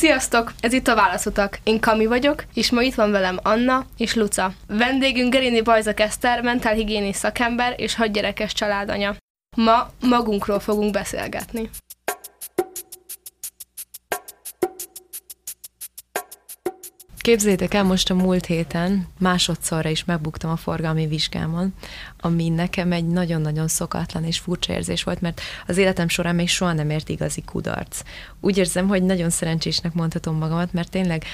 Sziasztok! Ez itt a Válaszutak. Én Kami vagyok, és ma itt van velem Anna és Luca. Vendégünk Gerini Bajzak Eszter, mentálhigiénis szakember és hadgyerekes családanya. Ma magunkról fogunk beszélgetni. Képzeljétek el, most a múlt héten másodszorra is megbuktam a forgalmi vizsgámon, ami nekem egy nagyon-nagyon szokatlan és furcsa érzés volt, mert az életem során még soha nem ért igazi kudarc. Úgy érzem, hogy nagyon szerencsésnek mondhatom magamat, mert tényleg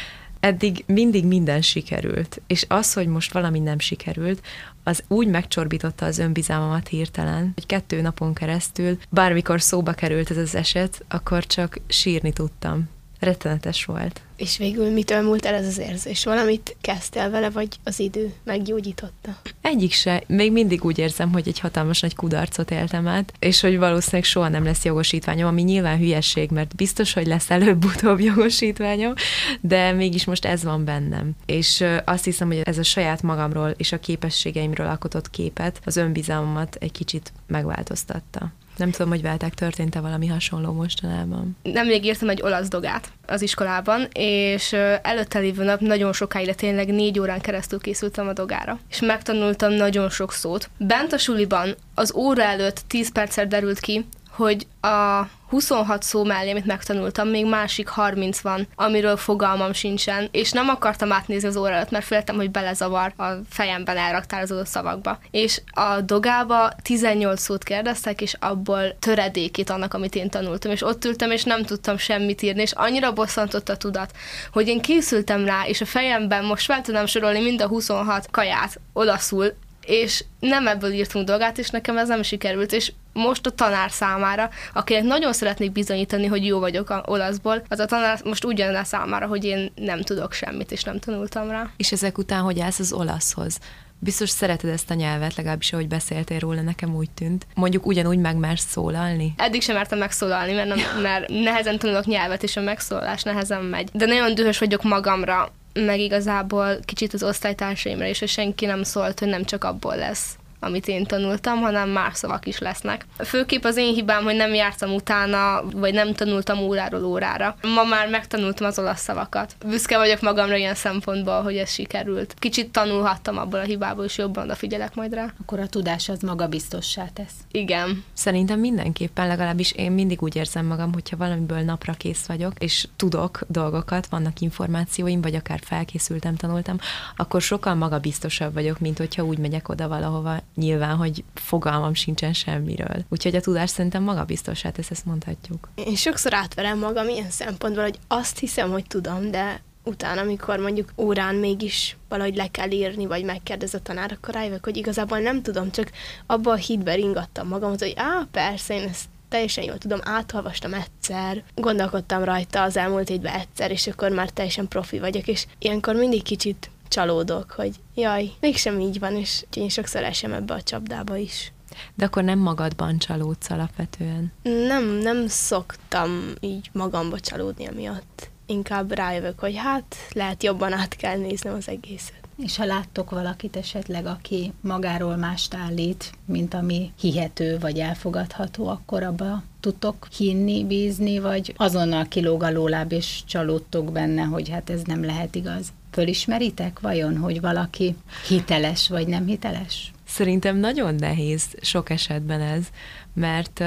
eddig mindig minden sikerült, és az, hogy most valami nem sikerült, az úgy megcsorbította az önbizalmamat hirtelen, hogy kettő napon keresztül, bármikor szóba került ez az eset, akkor csak sírni tudtam. Rettenetes volt. És végül mitől múlt el ez az érzés? Valamit kezdtél vele, vagy az idő meggyógyította? Egyik se. Még mindig úgy érzem, hogy egy hatalmas nagy kudarcot éltem át, és hogy valószínűleg soha nem lesz jogosítványom, ami nyilván hülyesség, mert biztos, hogy lesz előbb-utóbb jogosítványom, de mégis most ez van bennem. És azt hiszem, hogy ez a saját magamról és a képességeimről alkotott képet, az önbizalmamat egy kicsit megváltoztatta. Nem tudom, hogy veletek történt-e valami hasonló mostanában. Nemrég írtam egy olasz dogát az iskolában, és előtte lévő nap nagyon sokáig, tényleg négy órán keresztül készültem a dogára. És megtanultam nagyon sok szót. Bent a suliban az óra előtt 10 perccel derült ki, hogy a 26 szó mellé, amit megtanultam, még másik 30 van, amiről fogalmam sincsen, és nem akartam átnézni az óra előtt, mert féltem, hogy belezavar a fejemben elraktározódó szavakba. És a dogába 18 szót kérdeztek, és abból töredékét annak, amit én tanultam, és ott ültem, és nem tudtam semmit írni, és annyira bosszantott a tudat, hogy én készültem rá, és a fejemben most fel tudnám sorolni mind a 26 kaját olaszul, és nem ebből írtunk dolgát, és nekem ez nem sikerült, és most a tanár számára, akinek nagyon szeretnék bizonyítani, hogy jó vagyok a olaszból, az a tanár most jön számára, hogy én nem tudok semmit, és nem tanultam rá. És ezek után hogy állsz az olaszhoz? Biztos szereted ezt a nyelvet, legalábbis ahogy beszéltél róla, nekem úgy tűnt. Mondjuk ugyanúgy megmersz szólalni? Eddig sem mertem megszólalni, mert, nem, mert nehezen tanulok nyelvet, és a megszólalás nehezen megy. De nagyon dühös vagyok magamra, meg igazából kicsit az osztálytársaimra is, és senki nem szólt, hogy nem csak abból lesz amit én tanultam, hanem más szavak is lesznek. Főképp az én hibám, hogy nem jártam utána, vagy nem tanultam óráról órára. Ma már megtanultam az olasz szavakat. Büszke vagyok magamra ilyen szempontból, hogy ez sikerült. Kicsit tanulhattam abból a hibából, és jobban odafigyelek majd rá. Akkor a tudás az magabiztossá tesz. Igen. Szerintem mindenképpen, legalábbis én mindig úgy érzem magam, hogyha valamiből napra kész vagyok, és tudok dolgokat, vannak információim, vagy akár felkészültem, tanultam, akkor sokkal magabiztosabb vagyok, mint hogyha úgy megyek oda valahova nyilván, hogy fogalmam sincsen semmiről. Úgyhogy a tudás szerintem magabiztosá tesz, ezt mondhatjuk. Én sokszor átverem magam ilyen szempontból, hogy azt hiszem, hogy tudom, de utána, amikor mondjuk órán mégis valahogy le kell írni, vagy megkérdez a tanár, akkor rájövök, hogy igazából nem tudom, csak abba a hitbe ringattam magamat, hogy á, persze, én ezt teljesen jól tudom, átolvastam egyszer, gondolkodtam rajta az elmúlt évben egyszer, és akkor már teljesen profi vagyok, és ilyenkor mindig kicsit csalódok, hogy jaj, mégsem így van, és én sokszor esem ebbe a csapdába is. De akkor nem magadban csalódsz alapvetően? Nem, nem szoktam így magamba csalódni amiatt. Inkább rájövök, hogy hát lehet jobban át kell néznem az egészet. És ha láttok valakit esetleg, aki magáról mást állít, mint ami hihető vagy elfogadható, akkor abba tudtok hinni, bízni, vagy azonnal kilóg a lóláb, és csalódtok benne, hogy hát ez nem lehet igaz? Fölismeritek vajon, hogy valaki hiteles vagy nem hiteles? Szerintem nagyon nehéz sok esetben ez, mert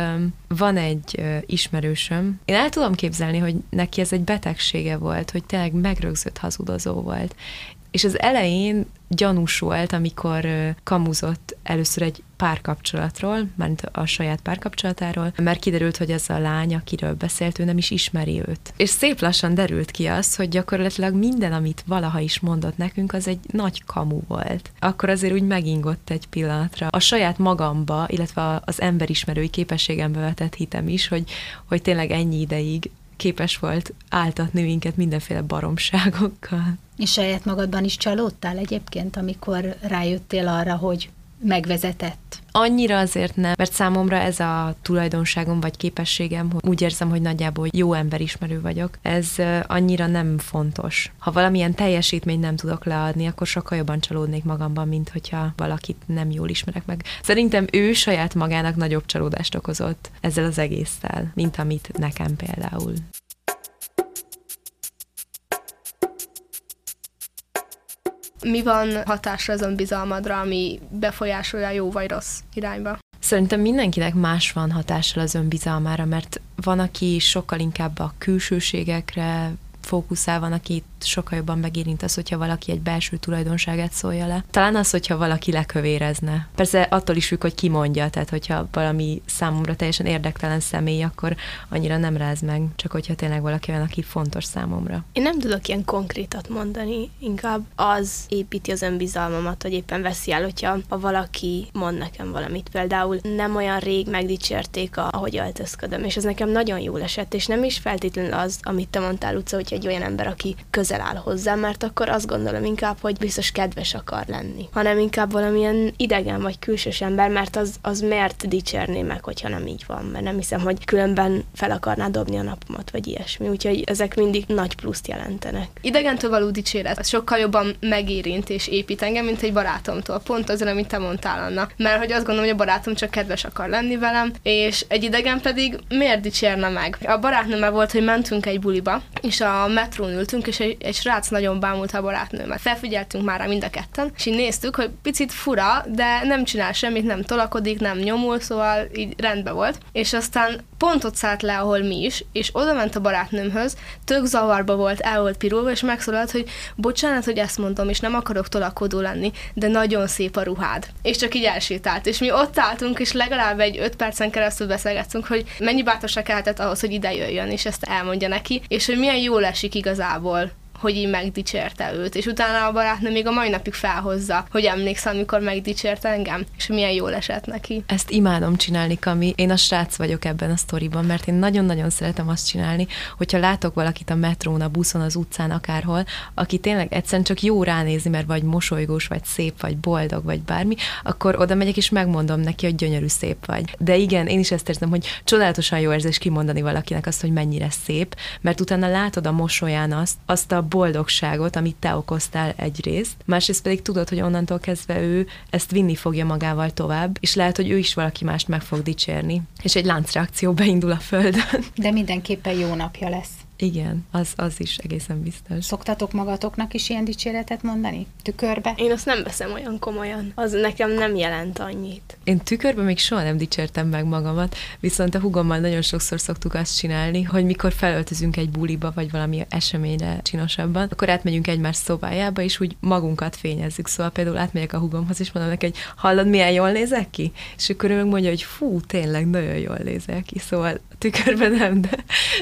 van egy ismerősöm, én el tudom képzelni, hogy neki ez egy betegsége volt, hogy tényleg megrögzött hazudozó volt, és az elején gyanús volt, amikor kamuzott először egy párkapcsolatról, mert a saját párkapcsolatáról, mert kiderült, hogy ez a lány, akiről beszélt, ő nem is ismeri őt. És szép lassan derült ki az, hogy gyakorlatilag minden, amit valaha is mondott nekünk, az egy nagy kamu volt. Akkor azért úgy megingott egy pillanatra a saját magamba, illetve az emberismerői képességembe vetett hitem is, hogy, hogy tényleg ennyi ideig képes volt áltatni minket mindenféle baromságokkal. És saját magadban is csalódtál egyébként, amikor rájöttél arra, hogy megvezetett? Annyira azért nem, mert számomra ez a tulajdonságom vagy képességem, hogy úgy érzem, hogy nagyjából jó emberismerő vagyok, ez annyira nem fontos. Ha valamilyen teljesítményt nem tudok leadni, akkor sokkal jobban csalódnék magamban, mint hogyha valakit nem jól ismerek meg. Szerintem ő saját magának nagyobb csalódást okozott ezzel az egésztel, mint amit nekem például. Mi van hatásra az önbizalmadra, ami befolyásolja jó vagy rossz irányba? Szerintem mindenkinek más van hatással az önbizalmára, mert van, aki sokkal inkább a külsőségekre fókuszál, van, aki sokkal jobban megérint az, hogyha valaki egy belső tulajdonságát szólja le. Talán az, hogyha valaki lekövérezne. Persze attól is függ, hogy ki mondja, tehát hogyha valami számomra teljesen érdektelen személy, akkor annyira nem ráz meg, csak hogyha tényleg valaki van, aki fontos számomra. Én nem tudok ilyen konkrétat mondani, inkább az építi az önbizalmamat, hogy éppen veszi el, hogyha ha valaki mond nekem valamit. Például nem olyan rég megdicsérték, ahogy öltözködöm, és ez nekem nagyon jól esett, és nem is feltétlenül az, amit te mondtál, Luca, hogy egy olyan ember, aki köz közel áll hozzám, mert akkor azt gondolom inkább, hogy biztos kedves akar lenni, hanem inkább valamilyen idegen vagy külsős ember, mert az, az miért dicsérné meg, hogyha nem így van, mert nem hiszem, hogy különben fel akarná dobni a napomat, vagy ilyesmi, úgyhogy ezek mindig nagy pluszt jelentenek. Idegentől való dicséret az sokkal jobban megérint és épít engem, mint egy barátomtól. Pont azért, amit te mondtál, Anna. Mert hogy azt gondolom, hogy a barátom csak kedves akar lenni velem, és egy idegen pedig miért dicsérne meg? A barátnőmmel volt, hogy mentünk egy buliba, és a metrón ültünk, és egy egy srác nagyon bámult a barátnőmet. Felfigyeltünk már rá mind a ketten, és így néztük, hogy picit fura, de nem csinál semmit, nem tolakodik, nem nyomul, szóval így rendben volt. És aztán pont ott szállt le, ahol mi is, és oda ment a barátnőmhöz, tök zavarba volt, el volt pirulva, és megszólalt, hogy bocsánat, hogy ezt mondom, és nem akarok tolakodó lenni, de nagyon szép a ruhád. És csak így elsétált. És mi ott álltunk, és legalább egy öt percen keresztül beszélgettünk, hogy mennyi bátorság kellett ahhoz, hogy ide jöjjön, és ezt elmondja neki, és hogy milyen jól esik igazából hogy így megdicsérte őt, és utána a barátnő még a mai napig felhozza, hogy emlékszem, amikor megdicsért engem, és milyen jól esett neki. Ezt imádom csinálni, Kami. Én a srác vagyok ebben a sztoriban, mert én nagyon-nagyon szeretem azt csinálni, hogyha látok valakit a metrón, a buszon, az utcán, akárhol, aki tényleg egyszerűen csak jó ránézni, mert vagy mosolygós, vagy szép, vagy boldog, vagy bármi, akkor oda megyek és megmondom neki, hogy gyönyörű szép vagy. De igen, én is ezt érzem, hogy csodálatosan jó érzés kimondani valakinek azt, hogy mennyire szép, mert utána látod a mosolyán azt, azt a boldogságot, amit te okoztál egyrészt, másrészt pedig tudod, hogy onnantól kezdve ő ezt vinni fogja magával tovább, és lehet, hogy ő is valaki mást meg fog dicsérni, és egy láncreakció beindul a földön. De mindenképpen jó napja lesz. Igen, az, az is egészen biztos. Szoktatok magatoknak is ilyen dicséretet mondani? Tükörbe? Én azt nem veszem olyan komolyan. Az nekem nem jelent annyit. Én tükörben még soha nem dicsértem meg magamat, viszont a hugommal nagyon sokszor szoktuk azt csinálni, hogy mikor felöltözünk egy buliba, vagy valami eseményre csinosabban, akkor átmegyünk egymás szobájába, és úgy magunkat fényezzük. Szóval például átmegyek a hugomhoz, és mondom neki, hogy hallod, milyen jól nézek ki? És akkor ő meg mondja, hogy fú, tényleg nagyon jól nézel ki. Szóval tükörben nem, de,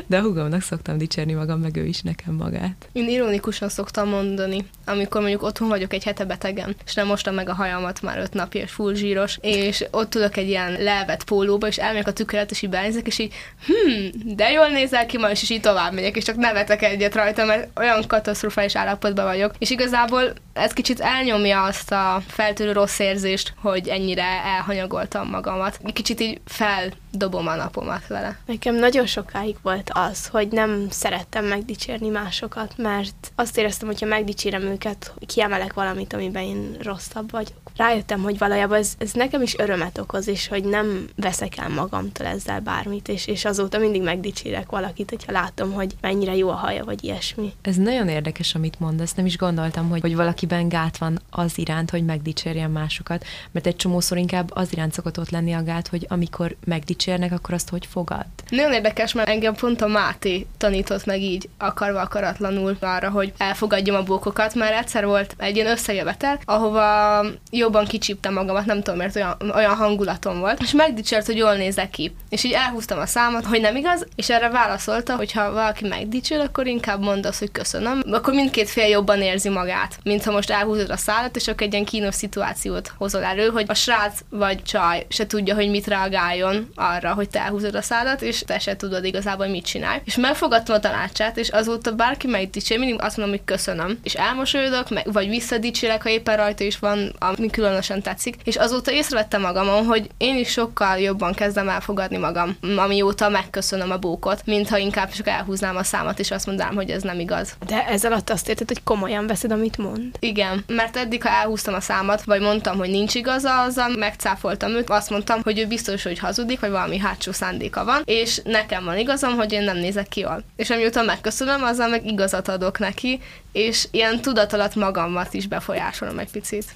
de a hugomnak szoktam dicsérni magam, meg ő is nekem magát. Én ironikusan szoktam mondani, amikor mondjuk otthon vagyok egy hete betegen, és nem mostam meg a hajamat már öt napja, és full zsíros, és ott tudok egy ilyen lelvet pólóba, és elmegyek a tükröt, és így és így, hm, de jól nézel ki ma, és így tovább megyek, és csak nevetek egyet rajta, mert olyan katasztrofális állapotban vagyok. És igazából ez kicsit elnyomja azt a feltűnő rossz érzést, hogy ennyire elhanyagoltam magamat. Kicsit így feldobom a napomat vele. Nekem nagyon sokáig volt az, hogy nem szerettem megdicsérni másokat, mert azt éreztem, hogy ha megdicsérem őket, kiemelek valamit, amiben én rosszabb vagyok. Rájöttem, hogy valójában ez, ez nekem is örömet okoz, és hogy nem veszek el magamtól ezzel bármit, és, és azóta mindig megdicsérek valakit, hogyha látom, hogy mennyire jó a haja, vagy ilyesmi. Ez nagyon érdekes, amit mondasz. Nem is gondoltam, hogy, hogy valakiben gát van az iránt, hogy megdicsérjen másokat, mert egy csomószor inkább az iránt szokott ott lenni a gát, hogy amikor megdicsérnek, akkor azt hogy fogad. Nagyon érdekes, mert engem pont a Máté tanított meg így akarva akaratlanul arra, hogy elfogadjam a bókokat, mert egyszer volt egy ilyen összejövetel, ahova jobban kicsíptem magamat, nem tudom miért olyan, olyan hangulatom volt, és megdicsért, hogy jól nézek ki. És így elhúztam a számot, hogy nem igaz, és erre válaszolta, hogy ha valaki megdicsér, akkor inkább mondd azt, hogy köszönöm. Akkor mindkét fél jobban érzi magát, mint ha most elhúzod a szállat, és akkor egy ilyen kínos szituációt hozol elő, hogy a srác vagy csaj se tudja, hogy mit reagáljon arra, hogy te elhúzod a szállat, és te se tudod igazából, mit csinálj. És megfogadtam a tanácsát, és azóta bárki megdicsér, mindig azt mondom, hogy köszönöm. És elmosolyodok, meg, vagy visszadicsérek, ha éppen rajta is van, ami különösen tetszik. És azóta észrevettem magamon, hogy én is sokkal jobban kezdem elfogadni magam, amióta megköszönöm a bókot, mintha inkább csak elhúznám a számat, és azt mondanám, hogy ez nem igaz. De ez alatt azt érted, hogy komolyan veszed, amit mond? Igen, mert eddig, ha elhúztam a számat, vagy mondtam, hogy nincs igaza, azzal megcáfoltam őt, azt mondtam, hogy ő biztos, hogy hazudik, vagy valami hátsó szándéka van, és nekem van igazam, hogy én nem nézek ki jól. És amiután megköszönöm, azzal meg igazat adok neki, és ilyen tudat alatt magamat is befolyásolom egy picit.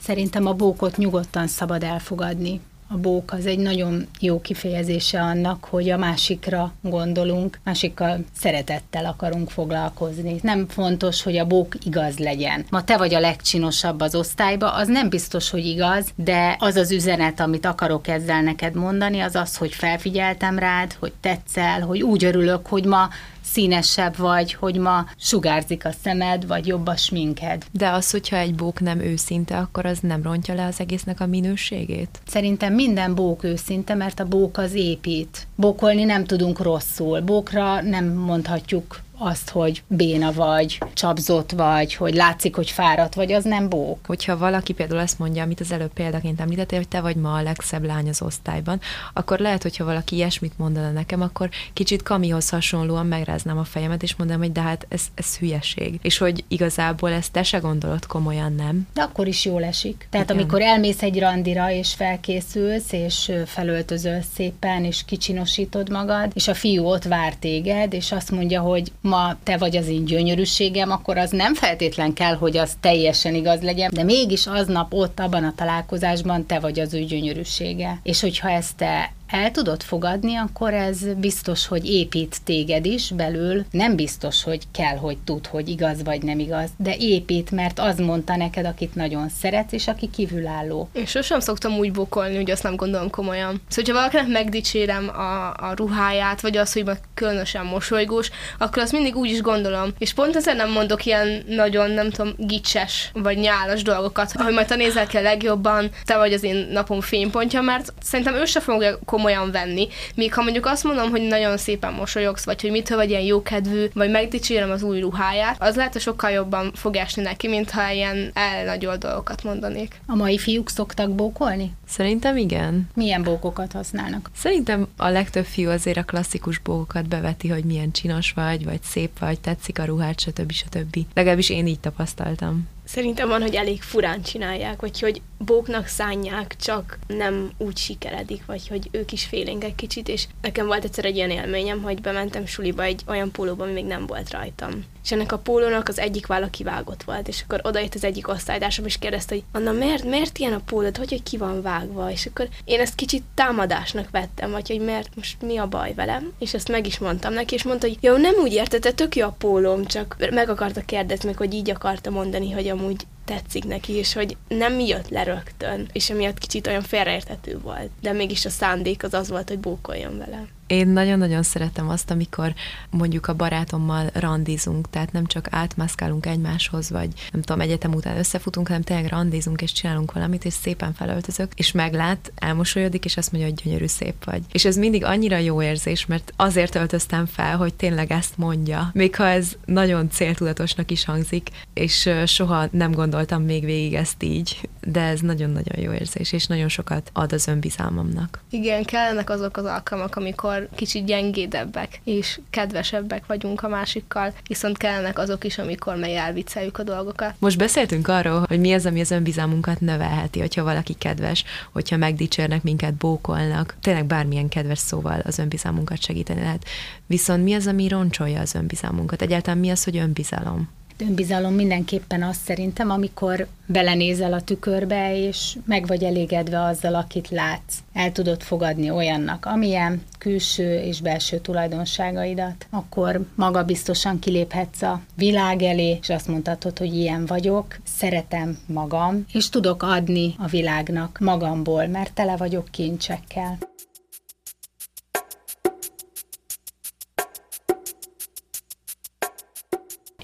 Szerintem a bókot nyugodtan szabad elfogadni. A bók az egy nagyon jó kifejezése annak, hogy a másikra gondolunk, másikkal szeretettel akarunk foglalkozni. Nem fontos, hogy a bók igaz legyen. Ma te vagy a legcsinosabb az osztályba, az nem biztos, hogy igaz, de az az üzenet, amit akarok ezzel neked mondani, az az, hogy felfigyeltem rád, hogy tetszel, hogy úgy örülök, hogy ma színesebb vagy, hogy ma sugárzik a szemed, vagy jobb a sminked. De az, hogyha egy bók nem őszinte, akkor az nem rontja le az egésznek a minőségét? Szerintem minden bók őszinte, mert a bók az épít. Bókolni nem tudunk rosszul. Bókra nem mondhatjuk azt, hogy béna vagy, csapzott vagy, hogy látszik, hogy fáradt vagy, az nem bók. Hogyha valaki például azt mondja, amit az előbb példaként említettél, hogy te vagy ma a legszebb lány az osztályban, akkor lehet, hogyha valaki ilyesmit mondana nekem, akkor kicsit Kamihoz hasonlóan megráznám a fejemet, és mondanám, hogy de hát ez, ez hülyeség. És hogy igazából ezt te se gondolod komolyan, nem? De akkor is jól esik. Tehát Igen. amikor elmész egy randira, és felkészülsz, és felöltözöl szépen, és kicsinosítod magad, és a fiú ott vár téged, és azt mondja, hogy ma te vagy az én gyönyörűségem, akkor az nem feltétlen kell, hogy az teljesen igaz legyen, de mégis aznap ott abban a találkozásban te vagy az ő gyönyörűsége. És hogyha ezt te el tudod fogadni, akkor ez biztos, hogy épít téged is belül. Nem biztos, hogy kell, hogy tud, hogy igaz vagy nem igaz, de épít, mert az mondta neked, akit nagyon szeretsz, és aki kívülálló. Én sosem szoktam úgy bokolni, hogy azt nem gondolom komolyan. Szóval, hogyha valakinek megdicsérem a, a ruháját, vagy az, hogy meg különösen mosolygós, akkor azt mindig úgy is gondolom. És pont ezért nem mondok ilyen nagyon, nem tudom, gicses vagy nyálas dolgokat, hogy majd te nézel ki a legjobban, te vagy az én napom fénypontja, mert szerintem ő se fogja komolyan venni. Míg ha mondjuk azt mondom, hogy nagyon szépen mosolyogsz, vagy hogy mitől vagy ilyen jókedvű, vagy megdicsérem az új ruháját, az lehet, hogy sokkal jobban fog esni neki, mint ha ilyen elnagyolt dolgokat mondanék. A mai fiúk szoktak bókolni? Szerintem igen. Milyen bókokat használnak? Szerintem a legtöbb fiú azért a klasszikus bókokat beveti, hogy milyen csinos vagy, vagy szép vagy, tetszik a ruhát, stb. stb. Legalábbis én így tapasztaltam. Szerintem van, hogy elég furán csinálják, vagy hogy bóknak szánják, csak nem úgy sikeredik, vagy hogy ők is félénk egy kicsit, és nekem volt egyszer egy ilyen élményem, hogy bementem suliba egy olyan pólóba, ami még nem volt rajtam. És ennek a pólónak az egyik válla kivágott volt, és akkor odajött az egyik osztálytársam, és kérdezte, hogy Anna, miért, miért ilyen a pólód, hogy, hogy ki van vágva? És akkor én ezt kicsit támadásnak vettem, vagy hogy miért most mi a baj velem, és ezt meg is mondtam neki, és mondta, hogy jó, nem úgy értette, tök jó a pólóm, csak meg akarta kérdezni, hogy így akarta mondani, hogy amúgy tetszik neki, és hogy nem jött le rögtön, és emiatt kicsit olyan félreértető volt. De mégis a szándék az az volt, hogy bókoljon vele. Én nagyon-nagyon szeretem azt, amikor mondjuk a barátommal randizunk, tehát nem csak átmászkálunk egymáshoz, vagy nem tudom, egyetem után összefutunk, hanem tényleg randizunk, és csinálunk valamit, és szépen felöltözök, és meglát, elmosolyodik, és azt mondja, hogy gyönyörű szép vagy. És ez mindig annyira jó érzés, mert azért öltöztem fel, hogy tényleg ezt mondja. Még ha ez nagyon céltudatosnak is hangzik, és soha nem gondoltam még végig ezt így, de ez nagyon-nagyon jó érzés, és nagyon sokat ad az önbizalmamnak. Igen, kellenek azok az alkalmak, amikor amikor kicsit gyengédebbek és kedvesebbek vagyunk a másikkal, viszont kellenek azok is, amikor meg elvicceljük a dolgokat. Most beszéltünk arról, hogy mi az, ami az önbizalmunkat növelheti, hogyha valaki kedves, hogyha megdicsérnek minket, bókolnak, tényleg bármilyen kedves szóval az önbizalmunkat segíteni lehet. Viszont mi az, ami roncsolja az önbizalmunkat? Egyáltalán mi az, hogy önbizalom? Önbizalom mindenképpen azt szerintem, amikor belenézel a tükörbe, és meg vagy elégedve azzal, akit látsz. El tudod fogadni olyannak, amilyen külső és belső tulajdonságaidat, akkor maga biztosan kiléphetsz a világ elé, és azt mondhatod, hogy ilyen vagyok, szeretem magam, és tudok adni a világnak magamból, mert tele vagyok kincsekkel.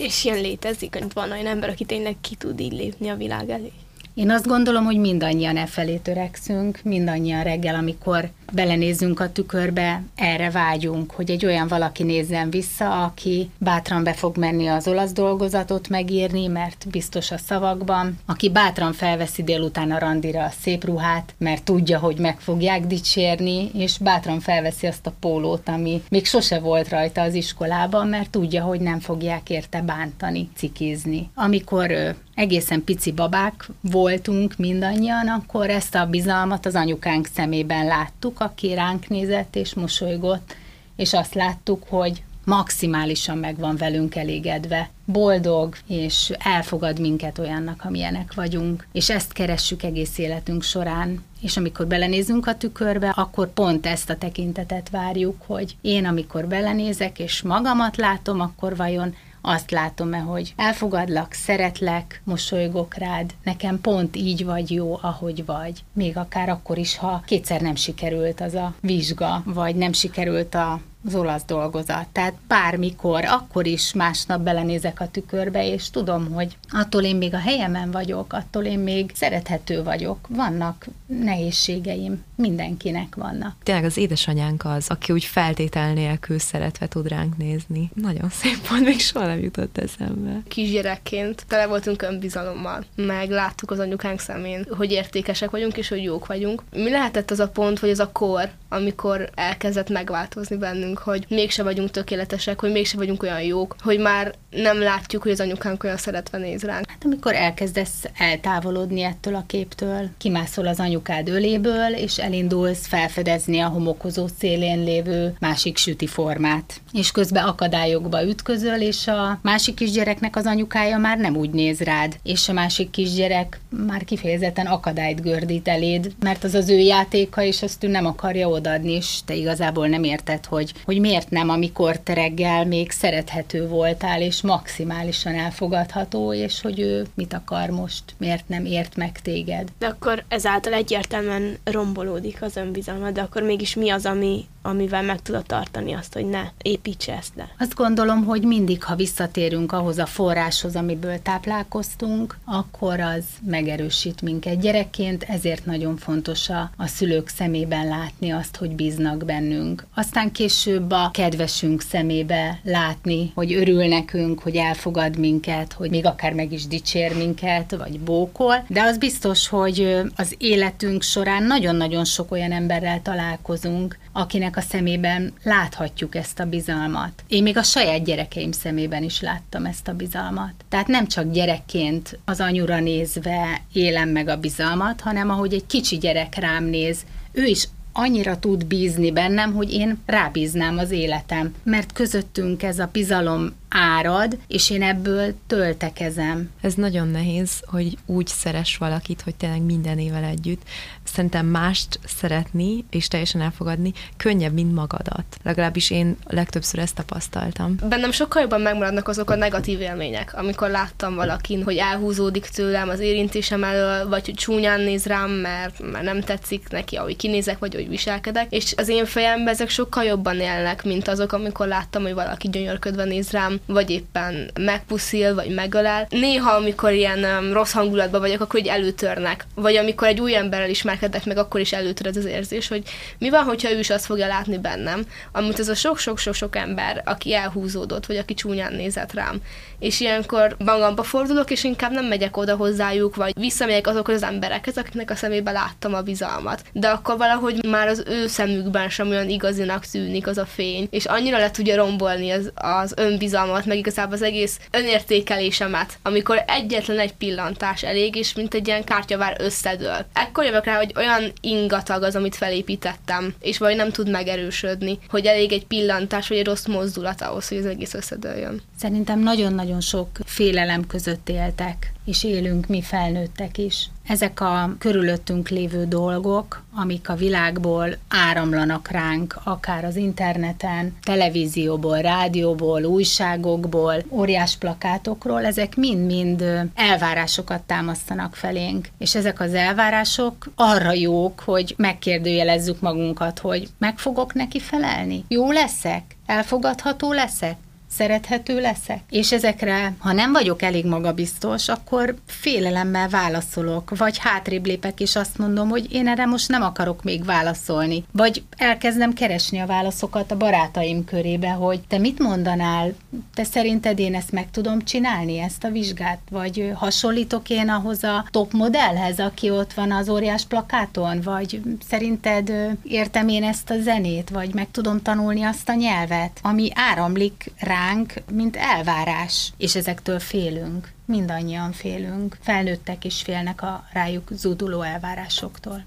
És ilyen létezik, hogy van olyan ember, aki tényleg ki tud így lépni a világ elé? Én azt gondolom, hogy mindannyian e felé törekszünk, mindannyian reggel, amikor belenézzünk a tükörbe, erre vágyunk, hogy egy olyan valaki nézzen vissza, aki bátran be fog menni az olasz dolgozatot megírni, mert biztos a szavakban, aki bátran felveszi délután a randira a szép ruhát, mert tudja, hogy meg fogják dicsérni, és bátran felveszi azt a pólót, ami még sose volt rajta az iskolában, mert tudja, hogy nem fogják érte bántani, cikizni. Amikor egészen pici babák voltunk mindannyian, akkor ezt a bizalmat az anyukánk szemében láttuk, aki ránk nézett és mosolygott, és azt láttuk, hogy maximálisan meg van velünk elégedve, boldog, és elfogad minket olyannak, amilyenek vagyunk, és ezt keressük egész életünk során. És amikor belenézünk a tükörbe, akkor pont ezt a tekintetet várjuk, hogy én amikor belenézek, és magamat látom, akkor vajon azt látom-e, hogy elfogadlak, szeretlek, mosolygok rád, nekem pont így vagy jó, ahogy vagy. Még akár akkor is, ha kétszer nem sikerült az a vizsga, vagy nem sikerült a az olasz dolgozat. Tehát bármikor, akkor is másnap belenézek a tükörbe, és tudom, hogy attól én még a helyemen vagyok, attól én még szerethető vagyok. Vannak nehézségeim, mindenkinek vannak. Tényleg az édesanyánk az, aki úgy feltétel nélkül szeretve tud ránk nézni. Nagyon szép volt, még soha nem jutott eszembe. Kisgyerekként tele voltunk önbizalommal, meg láttuk az anyukánk szemén, hogy értékesek vagyunk, és hogy jók vagyunk. Mi lehetett az a pont, vagy az a kor, amikor elkezdett megváltozni bennünk, hogy mégse vagyunk tökéletesek, hogy mégse vagyunk olyan jók, hogy már nem látjuk, hogy az anyukánk olyan szeretve néz ránk. Hát amikor elkezdesz eltávolodni ettől a képtől, kimászol az anyukád öléből, és elindulsz felfedezni a homokozó szélén lévő másik süti formát. És közben akadályokba ütközöl, és a másik kisgyereknek az anyukája már nem úgy néz rád, és a másik kisgyerek már kifejezetten akadályt gördít eléd, mert az az ő játéka, és azt ő nem akarja odaadni, és te igazából nem érted, hogy, hogy miért nem, amikor te reggel még szerethető voltál, és maximálisan elfogadható, és hogy ő mit akar most, miért nem ért meg téged. De akkor ezáltal egyértelműen rombolódik az önbizalma, de akkor mégis mi az, ami, amivel meg tudod tartani azt, hogy ne építse ezt le? Azt gondolom, hogy mindig, ha visszatérünk ahhoz a forráshoz, amiből táplálkoztunk, akkor az megerősít minket gyerekként, ezért nagyon fontos a, a szülők szemében látni azt, hogy bíznak bennünk. Aztán később a kedvesünk szemébe látni, hogy örül nekünk, hogy elfogad minket, hogy még akár meg is dicsér minket, vagy bókol, de az biztos, hogy az életünk során nagyon-nagyon sok olyan emberrel találkozunk, akinek a szemében láthatjuk ezt a bizalmat. Én még a saját gyerekeim szemében is láttam ezt a bizalmat. Tehát nem csak gyerekként az anyura nézve élem meg a bizalmat, hanem ahogy egy kicsi gyerek rám néz, ő is annyira tud bízni bennem, hogy én rábíznám az életem. Mert közöttünk ez a bizalom árad, és én ebből töltekezem. Ez nagyon nehéz, hogy úgy szeres valakit, hogy tényleg minden évvel együtt. Szerintem mást szeretni és teljesen elfogadni könnyebb, mint magadat. Legalábbis én legtöbbször ezt tapasztaltam. Bennem sokkal jobban megmaradnak azok a negatív élmények, amikor láttam valakin, hogy elhúzódik tőlem az érintésem elől, vagy hogy csúnyán néz rám, mert, mert nem tetszik neki, ahogy kinézek, vagy hogy viselkedek. És az én fejemben ezek sokkal jobban élnek, mint azok, amikor láttam, hogy valaki gyönyörködve néz rám, vagy éppen megpuszil, vagy megölel. Néha, amikor ilyen um, rossz hangulatban vagyok, akkor így előtörnek. Vagy amikor egy új emberrel ismerkedek meg, akkor is előtör ez az érzés, hogy mi van, hogyha ő is azt fogja látni bennem, amit ez a sok-sok-sok-sok ember, aki elhúzódott, vagy aki csúnyán nézett rám. És ilyenkor magamba fordulok, és inkább nem megyek oda hozzájuk, vagy visszamegyek azokhoz az emberekhez, akiknek a szemébe láttam a bizalmat. De akkor valahogy már az ő szemükben sem olyan igazinak tűnik az a fény, és annyira le tudja rombolni az, az önbizalmat, meg igazából az egész önértékelésemet, amikor egyetlen egy pillantás elég, és mint egy ilyen kártyavár összedől. Ekkor jövök rá, hogy olyan ingatag az, amit felépítettem, és vagy nem tud megerősödni, hogy elég egy pillantás, vagy egy rossz mozdulat ahhoz, hogy az egész összedőljön. Szerintem nagyon-nagyon sok félelem között éltek, és élünk mi felnőttek is. Ezek a körülöttünk lévő dolgok, amik a világból áramlanak ránk, akár az interneten, televízióból, rádióból, újságokból, óriás plakátokról, ezek mind-mind elvárásokat támasztanak felénk. És ezek az elvárások arra jók, hogy megkérdőjelezzük magunkat, hogy meg fogok neki felelni? Jó leszek? Elfogadható leszek? Szerethető leszek? És ezekre, ha nem vagyok elég magabiztos, akkor félelemmel válaszolok, vagy hátrébb lépek, és azt mondom, hogy én erre most nem akarok még válaszolni. Vagy elkezdem keresni a válaszokat a barátaim körébe, hogy te mit mondanál, te szerinted én ezt meg tudom csinálni, ezt a vizsgát? Vagy hasonlítok én ahhoz a top modellhez, aki ott van az óriás plakáton? Vagy szerinted értem én ezt a zenét? Vagy meg tudom tanulni azt a nyelvet, ami áramlik rá ránk, mint elvárás, és ezektől félünk. Mindannyian félünk. Felnőttek is félnek a rájuk zúduló elvárásoktól.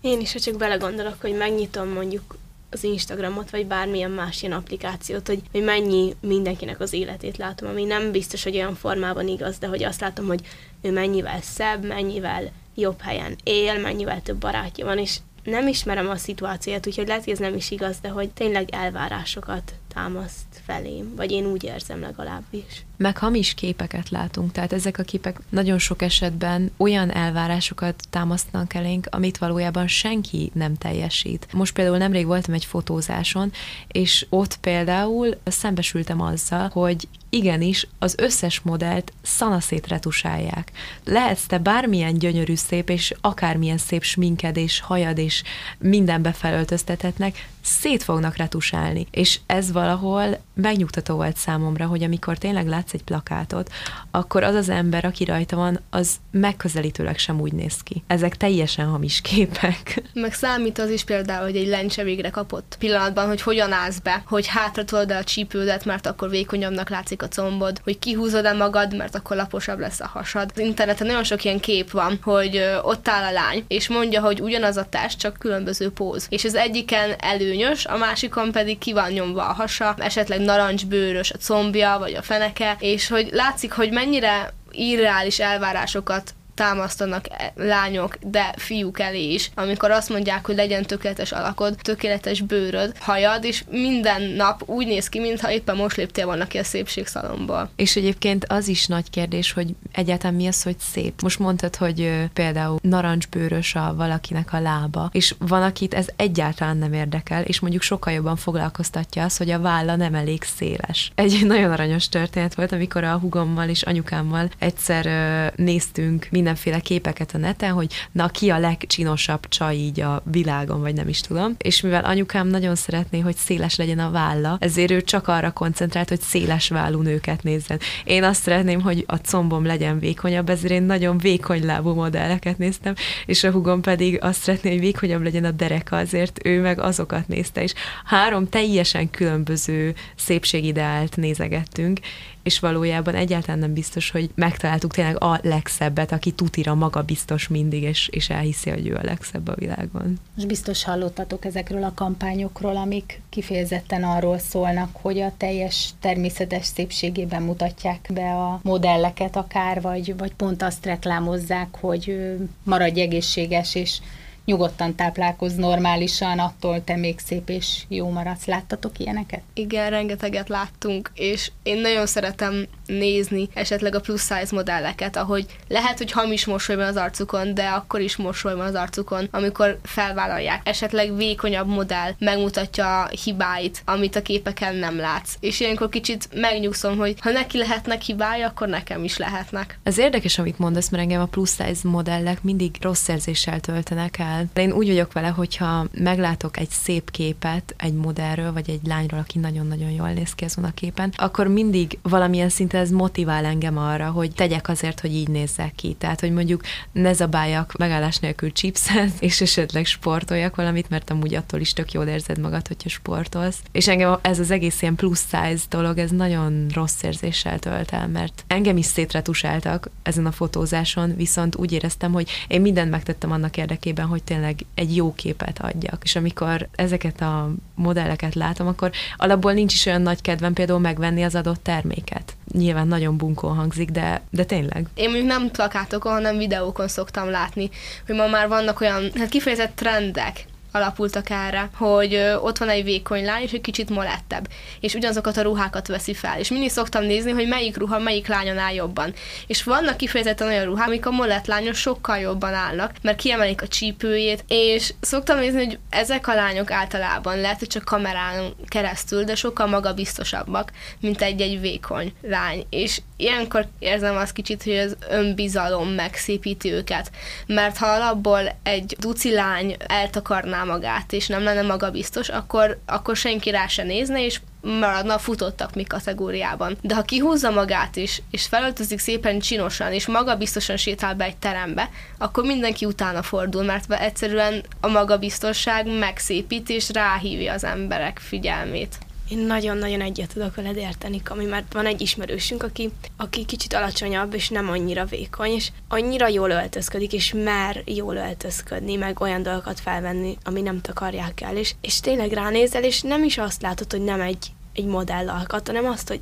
Én is, ha csak belegondolok, hogy megnyitom mondjuk az Instagramot, vagy bármilyen más ilyen applikációt, hogy, hogy mennyi mindenkinek az életét látom, ami nem biztos, hogy olyan formában igaz, de hogy azt látom, hogy ő mennyivel szebb, mennyivel jobb helyen él, mennyivel több barátja van, és nem ismerem a szituációt, úgyhogy lehet, hogy ez nem is igaz, de hogy tényleg elvárásokat támaszt felém, vagy én úgy érzem legalábbis. Meg hamis képeket látunk, tehát ezek a képek nagyon sok esetben olyan elvárásokat támasztanak elénk, amit valójában senki nem teljesít. Most például nemrég voltam egy fotózáson, és ott például szembesültem azzal, hogy igenis az összes modellt szanaszét retusálják. Lehetsz te bármilyen gyönyörű szép, és akármilyen szép sminked és hajad, és mindenbe felöltöztethetnek, szét fognak retusálni. És ez valahol megnyugtató volt számomra, hogy amikor tényleg látsz egy plakátot, akkor az az ember, aki rajta van, az megközelítőleg sem úgy néz ki. Ezek teljesen hamis képek. Meg számít az is például, hogy egy lencse végre kapott pillanatban, hogy hogyan állsz be, hogy hátra tolod a csípődet, mert akkor vékonyabbnak látszik a combod, hogy kihúzod-e magad, mert akkor laposabb lesz a hasad. Az interneten nagyon sok ilyen kép van, hogy ott áll a lány, és mondja, hogy ugyanaz a test, csak különböző póz. És az egyiken előnyös, a másikon pedig ki van nyomva a hasa, esetleg narancsbőrös a combja, vagy a feneke, és hogy látszik, hogy mennyire irreális elvárásokat támasztanak e- lányok, de fiúk elé is, amikor azt mondják, hogy legyen tökéletes alakod, tökéletes bőröd, hajad, és minden nap úgy néz ki, mintha éppen most léptél volna ki a szépségszalomból. És egyébként az is nagy kérdés, hogy egyáltalán mi az, hogy szép. Most mondtad, hogy például narancsbőrös a valakinek a lába, és van, akit ez egyáltalán nem érdekel, és mondjuk sokkal jobban foglalkoztatja az, hogy a válla nem elég széles. Egy nagyon aranyos történet volt, amikor a hugommal és anyukámmal egyszer néztünk mindenféle képeket a neten, hogy na ki a legcsinosabb csaj így a világon, vagy nem is tudom. És mivel anyukám nagyon szeretné, hogy széles legyen a válla, ezért ő csak arra koncentrált, hogy széles vállú nőket nézzen. Én azt szeretném, hogy a combom legyen vékonyabb, ezért én nagyon vékony lábú modelleket néztem, és a hugom pedig azt szeretné, hogy vékonyabb legyen a dereka, azért ő meg azokat nézte, és három teljesen különböző szépségideált nézegettünk, és valójában egyáltalán nem biztos, hogy megtaláltuk tényleg a legszebbet, aki tutira maga biztos mindig, és, és elhiszi, hogy ő a legszebb a világon. Most biztos hallottatok ezekről a kampányokról, amik kifejezetten arról szólnak, hogy a teljes természetes szépségében mutatják be a modelleket akár, vagy, vagy pont azt reklámozzák, hogy maradj egészséges, és nyugodtan táplálkoz normálisan, attól te még szép és jó maradsz. Láttatok ilyeneket? Igen, rengeteget láttunk, és én nagyon szeretem nézni esetleg a plus size modelleket, ahogy lehet, hogy hamis mosoly van az arcukon, de akkor is mosoly van az arcukon, amikor felvállalják. Esetleg vékonyabb modell megmutatja a hibáit, amit a képeken nem látsz. És ilyenkor kicsit megnyugszom, hogy ha neki lehetnek hibái, akkor nekem is lehetnek. Ez érdekes, amit mondasz, mert engem a plus size modellek mindig rossz érzéssel töltenek el el. Én úgy vagyok vele, hogyha meglátok egy szép képet egy modellről, vagy egy lányról, aki nagyon-nagyon jól néz ki azon a képen, akkor mindig valamilyen szinten ez motivál engem arra, hogy tegyek azért, hogy így nézzek ki. Tehát, hogy mondjuk ne zabáljak megállás nélkül chipset, és esetleg sportoljak valamit, mert amúgy attól is tök jól érzed magad, hogyha sportolsz. És engem ez az egész ilyen plusz size dolog, ez nagyon rossz érzéssel tölt el, mert engem is szétretusáltak ezen a fotózáson, viszont úgy éreztem, hogy én mindent megtettem annak érdekében, hogy tényleg egy jó képet adjak. És amikor ezeket a modelleket látom, akkor alapból nincs is olyan nagy kedvem például megvenni az adott terméket. Nyilván nagyon bunkó hangzik, de, de tényleg. Én mondjuk nem plakátokon, hanem videókon szoktam látni, hogy ma már vannak olyan hát kifejezett trendek, alapultak erre, hogy ott van egy vékony lány, és egy kicsit molettebb, és ugyanazokat a ruhákat veszi fel. És mindig szoktam nézni, hogy melyik ruha melyik lányon áll jobban. És vannak kifejezetten olyan ruhák, amik a molett lányos sokkal jobban állnak, mert kiemelik a csípőjét, és szoktam nézni, hogy ezek a lányok általában lehet, hogy csak kamerán keresztül, de sokkal magabiztosabbak, mint egy-egy vékony lány. És ilyenkor érzem azt kicsit, hogy az önbizalom megszépíti őket. Mert ha alapból egy duci lány eltakarná magát, és nem lenne magabiztos, akkor, akkor senki rá se nézne, és maradna a futottak mi kategóriában. De ha kihúzza magát is, és felöltözik szépen csinosan, és magabiztosan sétál be egy terembe, akkor mindenki utána fordul, mert egyszerűen a magabiztosság megszépít és ráhívja az emberek figyelmét. Én nagyon-nagyon egyet tudok veled érteni, Kami, mert van egy ismerősünk, aki, aki kicsit alacsonyabb, és nem annyira vékony, és annyira jól öltözködik, és mer jól öltözködni, meg olyan dolgokat felvenni, ami nem takarják el, és, és tényleg ránézel, és nem is azt látod, hogy nem egy, egy modell alkat, hanem azt, hogy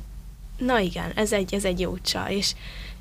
na igen, ez egy, ez egy jó csaj, és,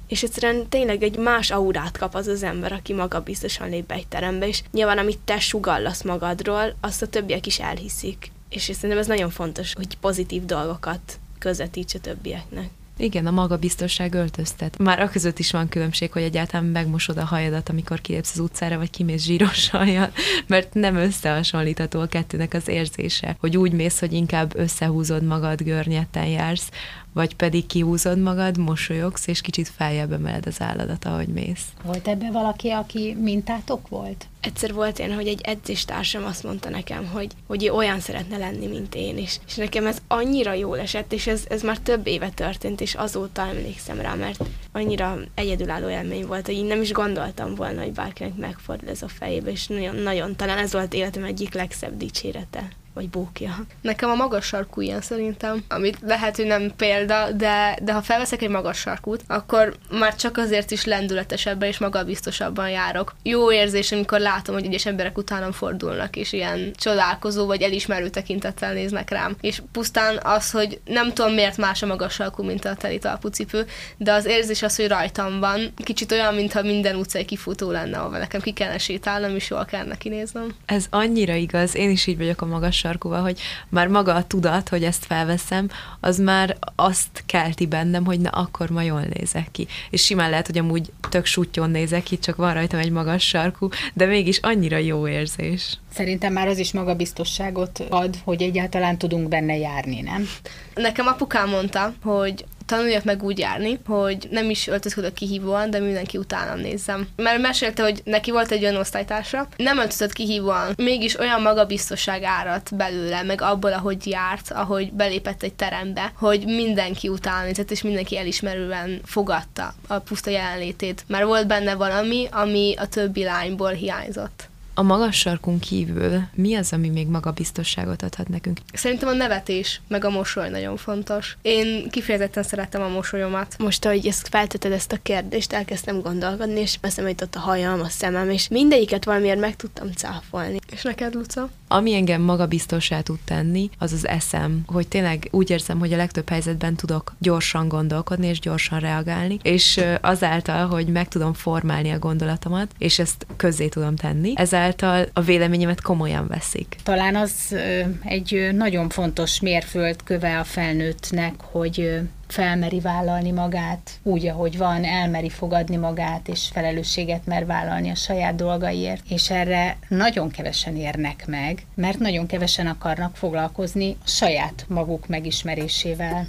és egyszerűen tényleg egy más aurát kap az az ember, aki maga biztosan lép be egy terembe, és nyilván amit te sugallasz magadról, azt a többiek is elhiszik és szerintem ez nagyon fontos, hogy pozitív dolgokat közvetíts a többieknek. Igen, a magabiztosság öltöztet. Már a között is van különbség, hogy egyáltalán megmosod a hajadat, amikor kilépsz az utcára, vagy kimész zsíros hajjal, mert nem összehasonlítható a kettőnek az érzése, hogy úgy mész, hogy inkább összehúzod magad, görnyetten jársz, vagy pedig kihúzod magad, mosolyogsz, és kicsit feljebb emeled az álladat, ahogy mész. Volt ebbe valaki, aki mintátok volt? Egyszer volt én, hogy egy edzéstársam azt mondta nekem, hogy, hogy ő olyan szeretne lenni, mint én is. És nekem ez annyira jól esett, és ez, ez már több éve történt, és azóta emlékszem rá, mert annyira egyedülálló élmény volt, hogy én nem is gondoltam volna, hogy bárkinek megfordul ez a fejébe, és nagyon, nagyon talán ez volt életem egyik legszebb dicsérete vagy bókja. Nekem a magas sarkú ilyen szerintem, amit lehet, hogy nem példa, de, de ha felveszek egy magas sarkút, akkor már csak azért is lendületesebben és magabiztosabban járok. Jó érzés, amikor látom, hogy egyes emberek utánam fordulnak, és ilyen csodálkozó vagy elismerő tekintettel néznek rám. És pusztán az, hogy nem tudom miért más a magas sarkú, mint a teli cipő, de az érzés az, hogy rajtam van, kicsit olyan, mintha minden utcai kifutó lenne, ahol nekem ki kellene sétálnom, és jól kellene kinéznem. Ez annyira igaz, én is így vagyok a magas sarkúval, hogy már maga a tudat, hogy ezt felveszem, az már azt kelti bennem, hogy na akkor ma jól nézek ki. És simán lehet, hogy amúgy tök sutyon nézek ki, csak van rajtam egy magas sarkú, de mégis annyira jó érzés. Szerintem már az is magabiztosságot ad, hogy egyáltalán tudunk benne járni, nem? Nekem apukám mondta, hogy tanuljak meg úgy járni, hogy nem is öltözködök kihívóan, de mindenki utánam nézzem. Mert mesélte, hogy neki volt egy olyan osztálytársa, nem öltözött kihívóan, mégis olyan magabiztosság árat belőle, meg abból, ahogy járt, ahogy belépett egy terembe, hogy mindenki után nézett, és mindenki elismerően fogadta a puszta jelenlétét. Már volt benne valami, ami a többi lányból hiányzott. A magas sarkunk kívül mi az, ami még magabiztosságot adhat nekünk? Szerintem a nevetés, meg a mosoly nagyon fontos. Én kifejezetten szeretem a mosolyomat. Most, ahogy ezt felteted ezt a kérdést, elkezdtem gondolkodni, és eszembe jutott a hajam, a szemem, és mindegyiket valamiért meg tudtam cáfolni. És neked, Luca? Ami engem magabiztossá tud tenni, az az eszem, hogy tényleg úgy érzem, hogy a legtöbb helyzetben tudok gyorsan gondolkodni és gyorsan reagálni, és azáltal, hogy meg tudom formálni a gondolatomat, és ezt közzé tudom tenni, ezáltal a véleményemet komolyan veszik. Talán az egy nagyon fontos mérföldköve a felnőttnek, hogy felmeri vállalni magát úgy, ahogy van, elmeri fogadni magát, és felelősséget mer vállalni a saját dolgaiért. És erre nagyon kevesen érnek meg, mert nagyon kevesen akarnak foglalkozni a saját maguk megismerésével.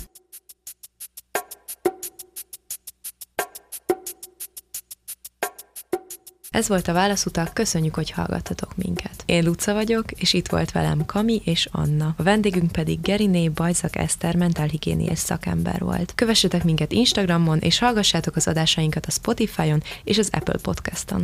Ez volt a Válaszutak, köszönjük, hogy hallgattatok minket. Én Luca vagyok, és itt volt velem Kami és Anna. A vendégünk pedig Geriné Bajzak Eszter mentálhigiéniás szakember volt. Kövessetek minket Instagramon, és hallgassátok az adásainkat a Spotify-on és az Apple Podcast-on.